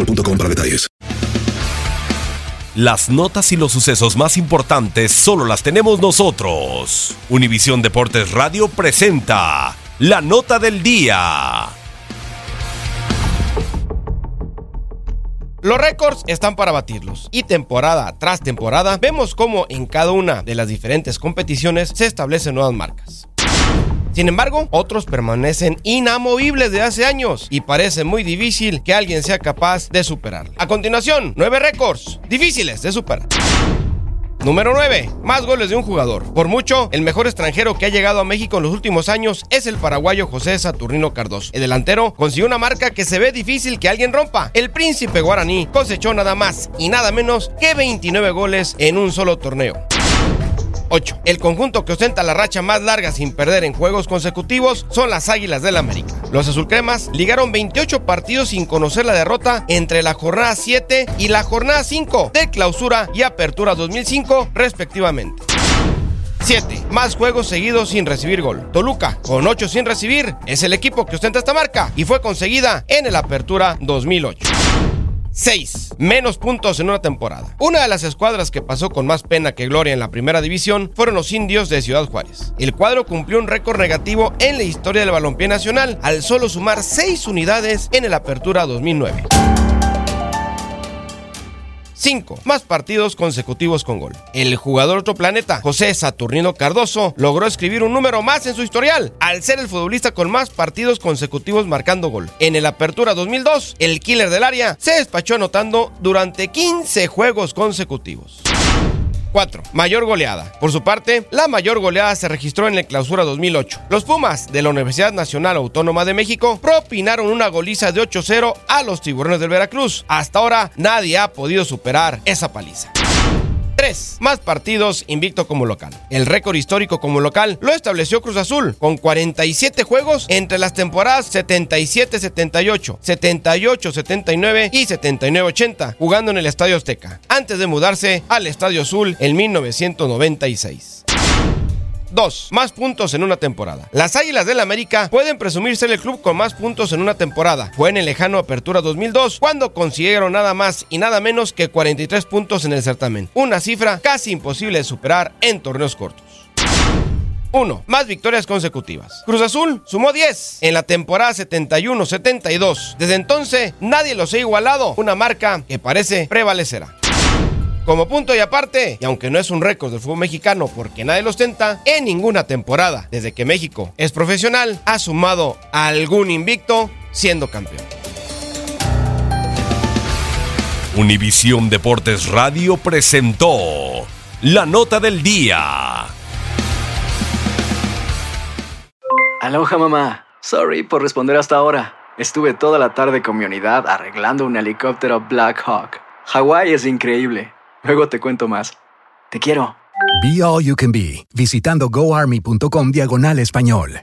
boostmobile.com para detalles. Las notas y los sucesos más importantes solo las tenemos nosotros. Univisión Deportes Radio presenta la nota del día. Los récords están para batirlos y temporada tras temporada vemos cómo en cada una de las diferentes competiciones se establecen nuevas marcas. Sin embargo, otros permanecen inamovibles de hace años y parece muy difícil que alguien sea capaz de superarlo. A continuación, nueve récords difíciles de superar. Número 9. Más goles de un jugador. Por mucho, el mejor extranjero que ha llegado a México en los últimos años es el paraguayo José Saturnino Cardoso. El delantero consiguió una marca que se ve difícil que alguien rompa. El príncipe guaraní cosechó nada más y nada menos que 29 goles en un solo torneo. 8. El conjunto que ostenta la racha más larga sin perder en juegos consecutivos son las Águilas del América. Los azulcremas ligaron 28 partidos sin conocer la derrota entre la jornada 7 y la jornada 5 de clausura y apertura 2005 respectivamente. 7. Más juegos seguidos sin recibir gol. Toluca, con 8 sin recibir, es el equipo que ostenta esta marca y fue conseguida en el Apertura 2008. 6. Menos puntos en una temporada. Una de las escuadras que pasó con más pena que gloria en la primera división fueron los indios de Ciudad Juárez. El cuadro cumplió un récord negativo en la historia del balompié nacional al solo sumar 6 unidades en el Apertura 2009. 5. Más partidos consecutivos con gol. El jugador otro planeta, José Saturnino Cardoso, logró escribir un número más en su historial, al ser el futbolista con más partidos consecutivos marcando gol. En el Apertura 2002, el killer del área se despachó anotando durante 15 juegos consecutivos. 4. Mayor goleada. Por su parte, la mayor goleada se registró en el clausura 2008. Los Pumas de la Universidad Nacional Autónoma de México propinaron una goliza de 8-0 a los tiburones del Veracruz. Hasta ahora nadie ha podido superar esa paliza. 3. Más partidos invicto como local. El récord histórico como local lo estableció Cruz Azul con 47 juegos entre las temporadas 77-78, 78-79 y 79-80, jugando en el Estadio Azteca, antes de mudarse al Estadio Azul en 1996. 2. Más puntos en una temporada. Las Águilas del América pueden presumir ser el club con más puntos en una temporada. Fue en el lejano Apertura 2002 cuando consiguieron nada más y nada menos que 43 puntos en el certamen. Una cifra casi imposible de superar en torneos cortos. 1. Más victorias consecutivas. Cruz Azul sumó 10 en la temporada 71-72. Desde entonces nadie los ha igualado, una marca que parece prevalecerá. Como punto y aparte, y aunque no es un récord del fútbol mexicano porque nadie lo ostenta, en ninguna temporada, desde que México es profesional, ha sumado algún invicto siendo campeón. Univisión Deportes Radio presentó la nota del día. Aloha mamá. Sorry por responder hasta ahora. Estuve toda la tarde con mi unidad arreglando un helicóptero Black Hawk. Hawái es increíble. Luego te cuento más. Te quiero. Be All You Can Be, visitando goarmy.com diagonal español.